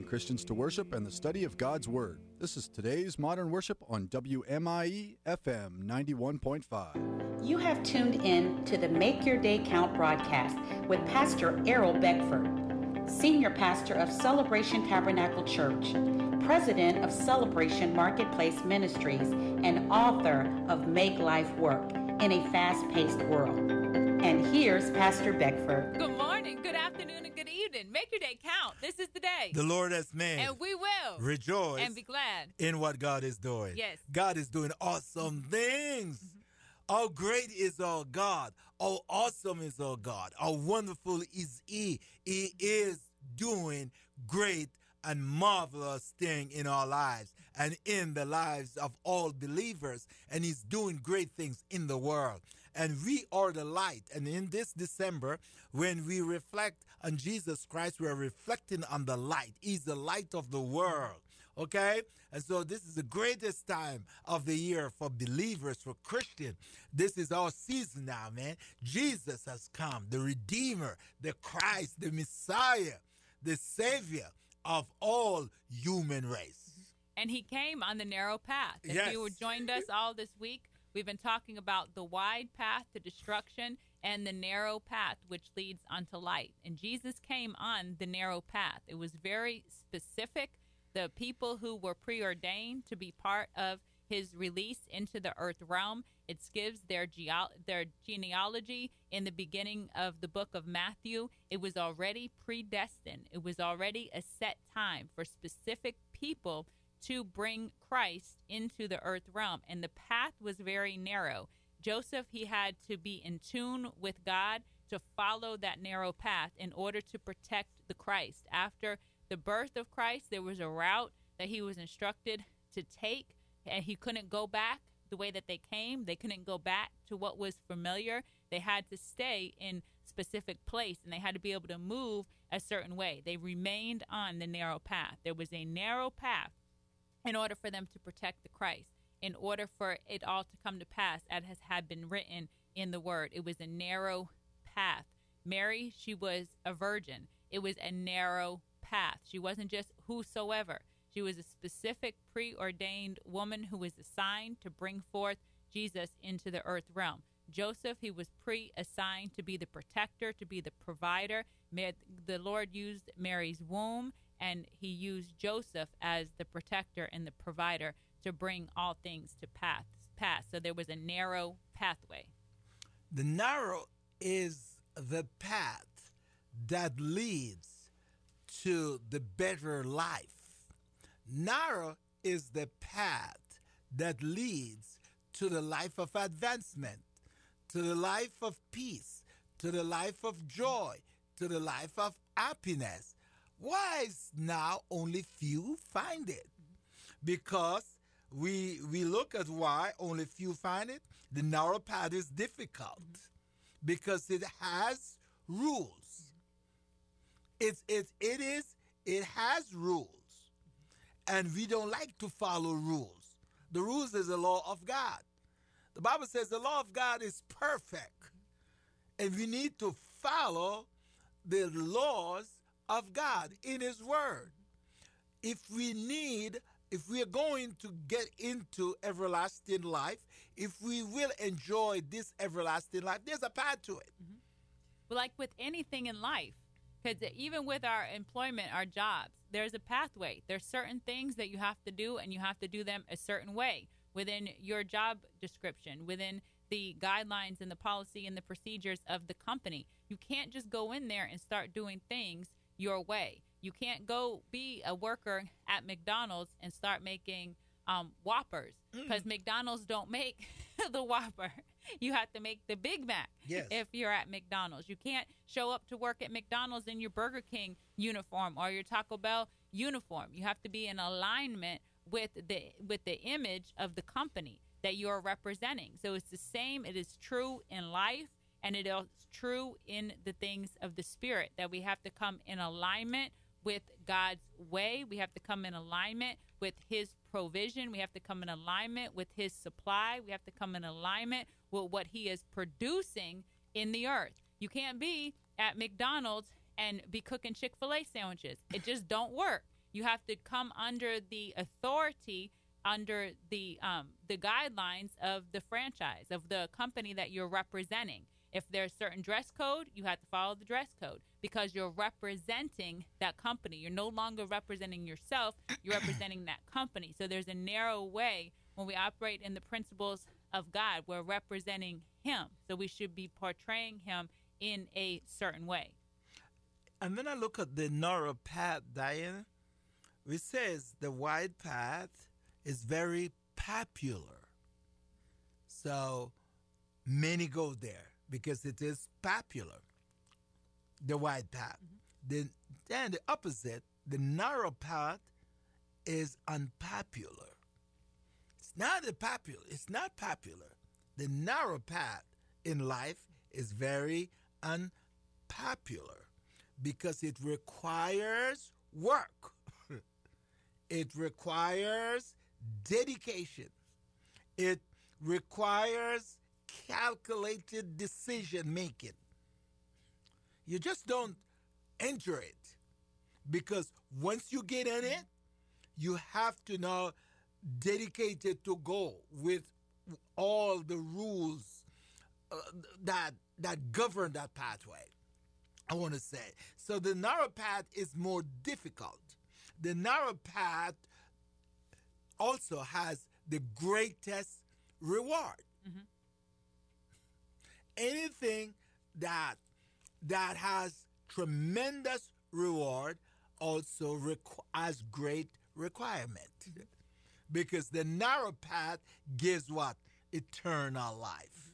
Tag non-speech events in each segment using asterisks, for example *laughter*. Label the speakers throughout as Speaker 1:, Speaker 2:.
Speaker 1: inspiring Christians to worship and the study of God's Word. This is today's Modern Worship on WMIE FM 91.5.
Speaker 2: You have tuned in to the Make Your Day Count broadcast with Pastor Errol Beckford, Senior Pastor of Celebration Tabernacle Church, President of Celebration Marketplace Ministries, and author of Make Life Work in a Fast Paced World. And here's Pastor Beckford.
Speaker 3: Good morning, good afternoon, and evening. Make your day count. This is the day.
Speaker 4: The Lord has made.
Speaker 3: And we will
Speaker 4: rejoice
Speaker 3: and be glad
Speaker 4: in what God is doing.
Speaker 3: Yes.
Speaker 4: God is doing awesome things. Mm-hmm. How great is our God? How awesome is our God? How wonderful is He? He is doing great and marvelous thing in our lives and in the lives of all believers. And He's doing great things in the world. And we are the light. And in this December, when we reflect on Jesus Christ, we're reflecting on the light. He's the light of the world. Okay? And so this is the greatest time of the year for believers, for Christians. This is our season now, man. Jesus has come, the Redeemer, the Christ, the Messiah, the Savior of all human race.
Speaker 3: And he came on the narrow path. If
Speaker 4: yes.
Speaker 3: you joined us all this week, we've been talking about the wide path to destruction and the narrow path which leads unto light. And Jesus came on the narrow path. It was very specific. The people who were preordained to be part of his release into the earth realm. It gives their ge- their genealogy in the beginning of the book of Matthew. It was already predestined. It was already a set time for specific people to bring Christ into the earth realm, and the path was very narrow. Joseph he had to be in tune with God to follow that narrow path in order to protect the Christ. After the birth of Christ, there was a route that he was instructed to take and he couldn't go back the way that they came. They couldn't go back to what was familiar. They had to stay in specific place and they had to be able to move a certain way. They remained on the narrow path. There was a narrow path in order for them to protect the Christ, in order for it all to come to pass as had been written in the word. It was a narrow path. Mary, she was a virgin. It was a narrow path. She wasn't just whosoever. She was a specific preordained woman who was assigned to bring forth Jesus into the earth realm. Joseph, he was pre assigned to be the protector, to be the provider. The Lord used Mary's womb and he used Joseph as the protector and the provider to bring all things to pass. pass. So there was a narrow pathway.
Speaker 4: The narrow is the path that leads to the better life Narrow is the path that leads to the life of advancement, to the life of peace, to the life of joy, to the life of happiness. Why is now only few find it? Because we we look at why only few find it. The narrow path is difficult because it has rules. It's it, it is it has rules and we don't like to follow rules. The rules is the law of God. The Bible says the law of God is perfect, and we need to follow the laws of God in His Word. If we need, if we are going to get into everlasting life, if we will enjoy this everlasting life, there's a path to it. Mm-hmm.
Speaker 3: Like with anything in life, because even with our employment, our jobs, there's a pathway. There's certain things that you have to do, and you have to do them a certain way within your job description, within the guidelines and the policy and the procedures of the company. You can't just go in there and start doing things your way. You can't go be a worker at McDonald's and start making um, Whoppers because mm. McDonald's don't make *laughs* the Whopper. You have to make the Big Mac
Speaker 4: yes.
Speaker 3: if you're at McDonald's. You can't show up to work at McDonald's in your Burger King uniform or your Taco Bell uniform. You have to be in alignment with the with the image of the company that you are representing. So it's the same. It is true in life and it is true in the things of the spirit that we have to come in alignment with God's way. We have to come in alignment with his provision. We have to come in alignment with his supply. We have to come in alignment with what he is producing in the earth. You can't be at McDonald's and be cooking Chick-fil-A sandwiches. It just don't work. You have to come under the authority, under the um, the guidelines of the franchise of the company that you're representing. If there's certain dress code, you have to follow the dress code because you're representing that company. You're no longer representing yourself, you're representing that company. So there's a narrow way when we operate in the principles of God, we're representing Him. So we should be portraying Him in a certain way.
Speaker 4: And then I look at the narrow path, Diana, which says the wide path is very popular. So many go there because it is popular, the wide path. Mm-hmm. Then, then the opposite, the narrow path, is unpopular. It's not a popular. It's not popular. The narrow path in life is very unpopular because it requires work. *laughs* it requires dedication. It requires calculated decision making. You just don't enter it because once you get in it, you have to now dedicate it to go with all the rules uh, that that govern that pathway. I want to say. So the narrow path is more difficult. The narrow path also has the greatest reward. Mm-hmm. Anything that that has tremendous reward also requ- has great requirement. Mm-hmm. because the narrow path gives what? Eternal life.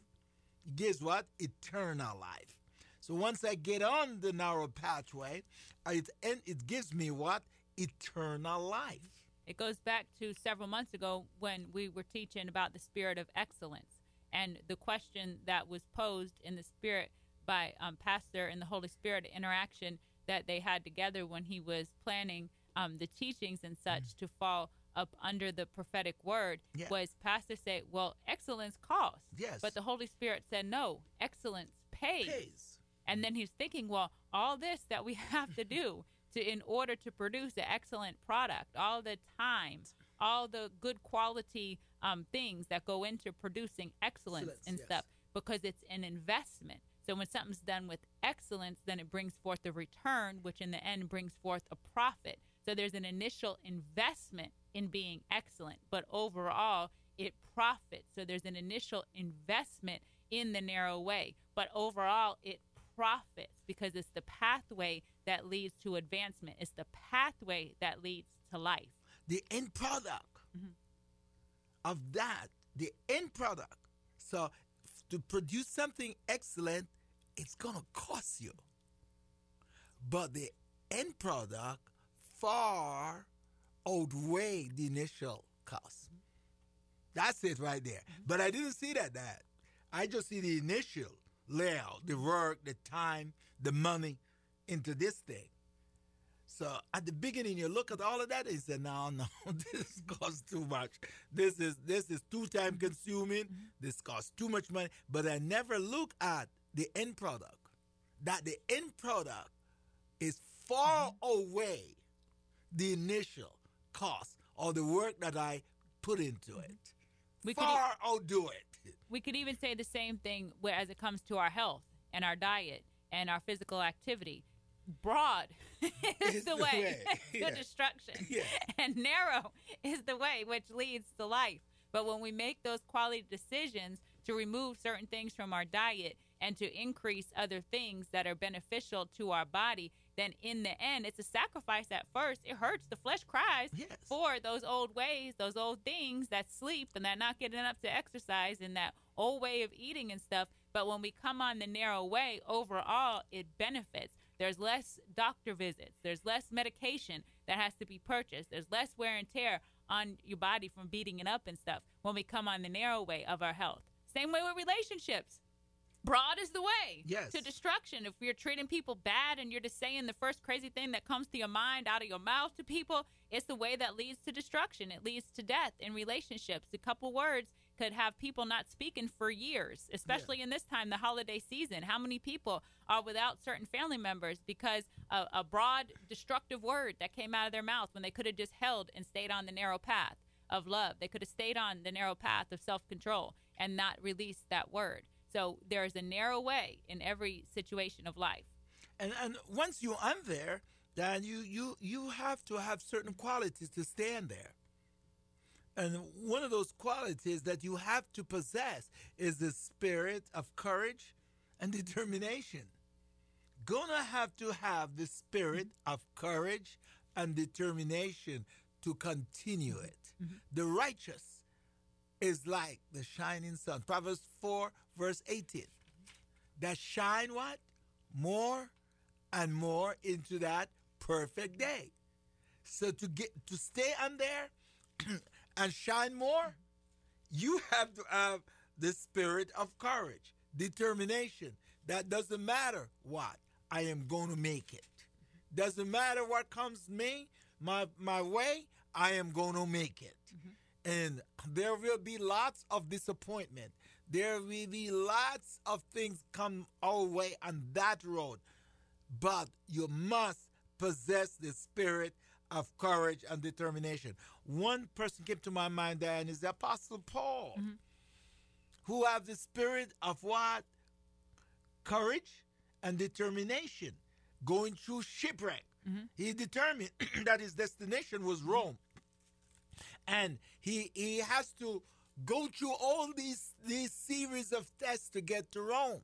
Speaker 4: gives what? Eternal life. So once I get on the narrow pathway, it, it gives me what? Eternal life.
Speaker 3: It goes back to several months ago when we were teaching about the spirit of excellence and the question that was posed in the spirit by um, Pastor and the Holy Spirit interaction that they had together when he was planning um, the teachings and such mm to fall up under the prophetic word yeah. was Pastor say, "Well, excellence costs."
Speaker 4: Yes.
Speaker 3: But the Holy Spirit said, "No, excellence pays."
Speaker 4: pays.
Speaker 3: And then he's thinking, "Well, all this that we *laughs* have to do to in order to produce an excellent product, all the time, all the good quality um, things that go into producing excellence, excellence and yes. stuff, because it's an investment." So when something's done with excellence, then it brings forth a return, which in the end brings forth a profit. So there's an initial investment in being excellent, but overall it profits. So there's an initial investment in the narrow way, but overall it profits because it's the pathway that leads to advancement. It's the pathway that leads to life.
Speaker 4: The end product mm-hmm. of that, the end product. So to produce something excellent, it's going to cost you. But the end product far outweigh the initial cost. That's it right there. Mm-hmm. But I didn't see that that. I just see the initial layout, the work, the time, the money into this thing. So at the beginning, you look at all of that and say, "No, no, *laughs* this costs too much. This is this is too time consuming. Mm-hmm. This costs too much money." But I never look at the end product. That the end product is far mm-hmm. away the initial cost or the work that I put into it. We far could, outdo it.
Speaker 3: We could even say the same thing as it comes to our health and our diet and our physical activity. Broad *laughs* is the, the way, way. *laughs* to yeah. destruction, yeah. and narrow is the way which leads to life. But when we make those quality decisions to remove certain things from our diet and to increase other things that are beneficial to our body, then in the end, it's a sacrifice at first. It hurts. The flesh cries
Speaker 4: yes.
Speaker 3: for those old ways, those old things that sleep and that not getting up to exercise and that old way of eating and stuff. But when we come on the narrow way, overall, it benefits. There's less doctor visits, there's less medication that has to be purchased, there's less wear and tear on your body from beating it up and stuff when we come on the narrow way of our health. Same way with relationships broad is the way
Speaker 4: yes.
Speaker 3: to destruction. If you're treating people bad and you're just saying the first crazy thing that comes to your mind out of your mouth to people, it's the way that leads to destruction. It leads to death in relationships. A couple words could have people not speaking for years, especially yeah. in this time, the holiday season. How many people are without certain family members because a, a broad, destructive word that came out of their mouth when they could have just held and stayed on the narrow path of love? They could have stayed on the narrow path of self control and not released that word. So there's a narrow way in every situation of life.
Speaker 4: And and once you're on there, then you you you have to have certain qualities to stand there. And one of those qualities that you have to possess is the spirit of courage and determination. Gonna have to have the spirit of courage and determination to continue it. Mm-hmm. The righteous is like the shining sun. Proverbs 4, verse 18. That shine what? More and more into that perfect day. So to get to stay on there *clears throat* and shine more, you have to have the spirit of courage, determination. That doesn't matter what. I am going to make it. Doesn't matter what comes me, my my way, I am going to make it. Mm-hmm. And there will be lots of disappointment. There will be lots of things come our way on that road. But you must possess the spirit of courage and determination. One person came to my mind there, and is the Apostle Paul, mm-hmm. who have the spirit of what? Courage and determination, going through shipwreck. Mm-hmm. He determined *clears throat* that his destination was Rome. And he he has to go through all these these series of tests to get to Rome.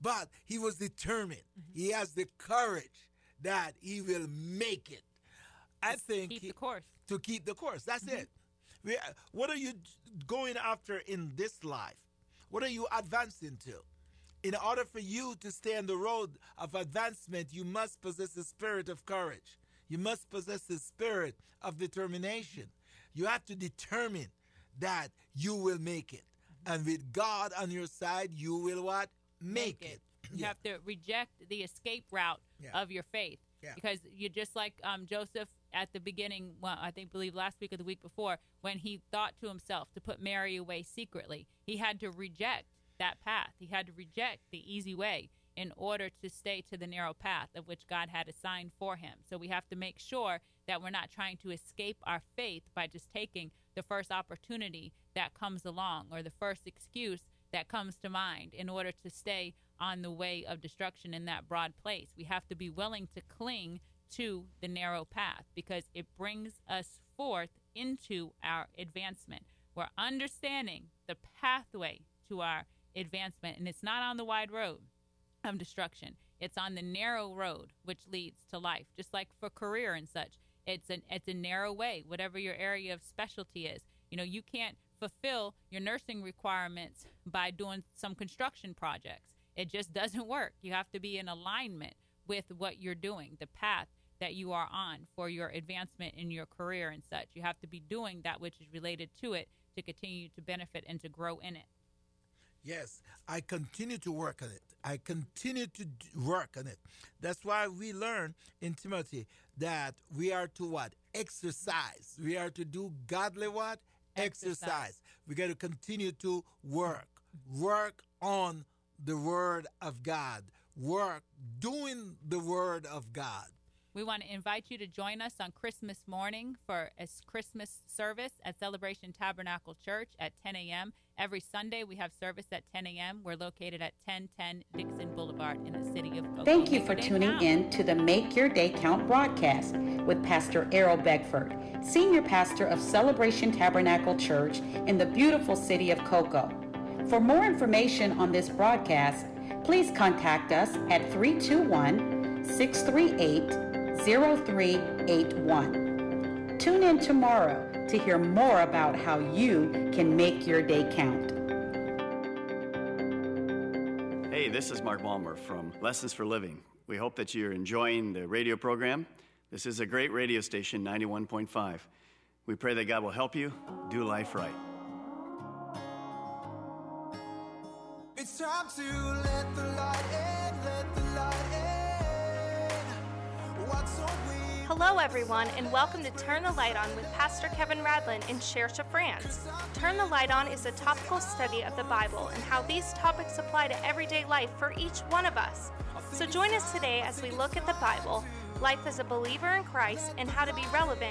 Speaker 4: But he was determined. Mm-hmm. He has the courage that he will make it. I think
Speaker 3: keep he, the course.
Speaker 4: To keep the course. That's mm-hmm. it. We, what are you going after in this life? What are you advancing to? In order for you to stay on the road of advancement, you must possess the spirit of courage. You must possess the spirit of determination. You have to determine that you will make it. And with God on your side, you will what? Make, make it. it.
Speaker 3: You yeah. have to reject the escape route yeah. of your faith. Yeah. Because you just like um, Joseph at the beginning, well, I think believe last week or the week before, when he thought to himself to put Mary away secretly, he had to reject that path. He had to reject the easy way in order to stay to the narrow path of which God had assigned for him. So we have to make sure that we're not trying to escape our faith by just taking the first opportunity that comes along or the first excuse that comes to mind in order to stay on the way of destruction in that broad place. We have to be willing to cling to the narrow path because it brings us forth into our advancement. We're understanding the pathway to our advancement, and it's not on the wide road of destruction. It's on the narrow road which leads to life. Just like for career and such, it's an it's a narrow way. Whatever your area of specialty is, you know, you can't fulfill your nursing requirements by doing some construction projects. It just doesn't work. You have to be in alignment with what you're doing, the path that you are on for your advancement in your career and such. You have to be doing that which is related to it to continue to benefit and to grow in it.
Speaker 4: Yes, I continue to work on it. I continue to work on it. That's why we learn in Timothy that we are to what? Exercise. We are to do godly what? Exercise. Exercise. We got to continue to work. Work on the Word of God. Work doing the Word of God.
Speaker 3: We want to invite you to join us on Christmas morning for a Christmas service at Celebration Tabernacle Church at 10 a.m. Every Sunday, we have service at 10 a.m. We're located at 1010 Dixon Boulevard in the city of Cocoa.
Speaker 2: Thank you for tuning count. in to the Make Your Day Count broadcast with Pastor Errol Beckford, Senior Pastor of Celebration Tabernacle Church in the beautiful city of Cocoa. For more information on this broadcast, please contact us at 321 638 0381. Tune in tomorrow to hear more about how you can make your day count.
Speaker 5: Hey, this is Mark Balmer from Lessons for Living. We hope that you're enjoying the radio program. This is a great radio station, 91.5. We pray that God will help you do life right. It's time to let the light in,
Speaker 6: Hello, everyone, and welcome to Turn the Light On with Pastor Kevin Radlin in Cherche, France. Turn the Light On is a topical study of the Bible and how these topics apply to everyday life for each one of us. So join us today as we look at the Bible, life as a believer in Christ, and how to be relevant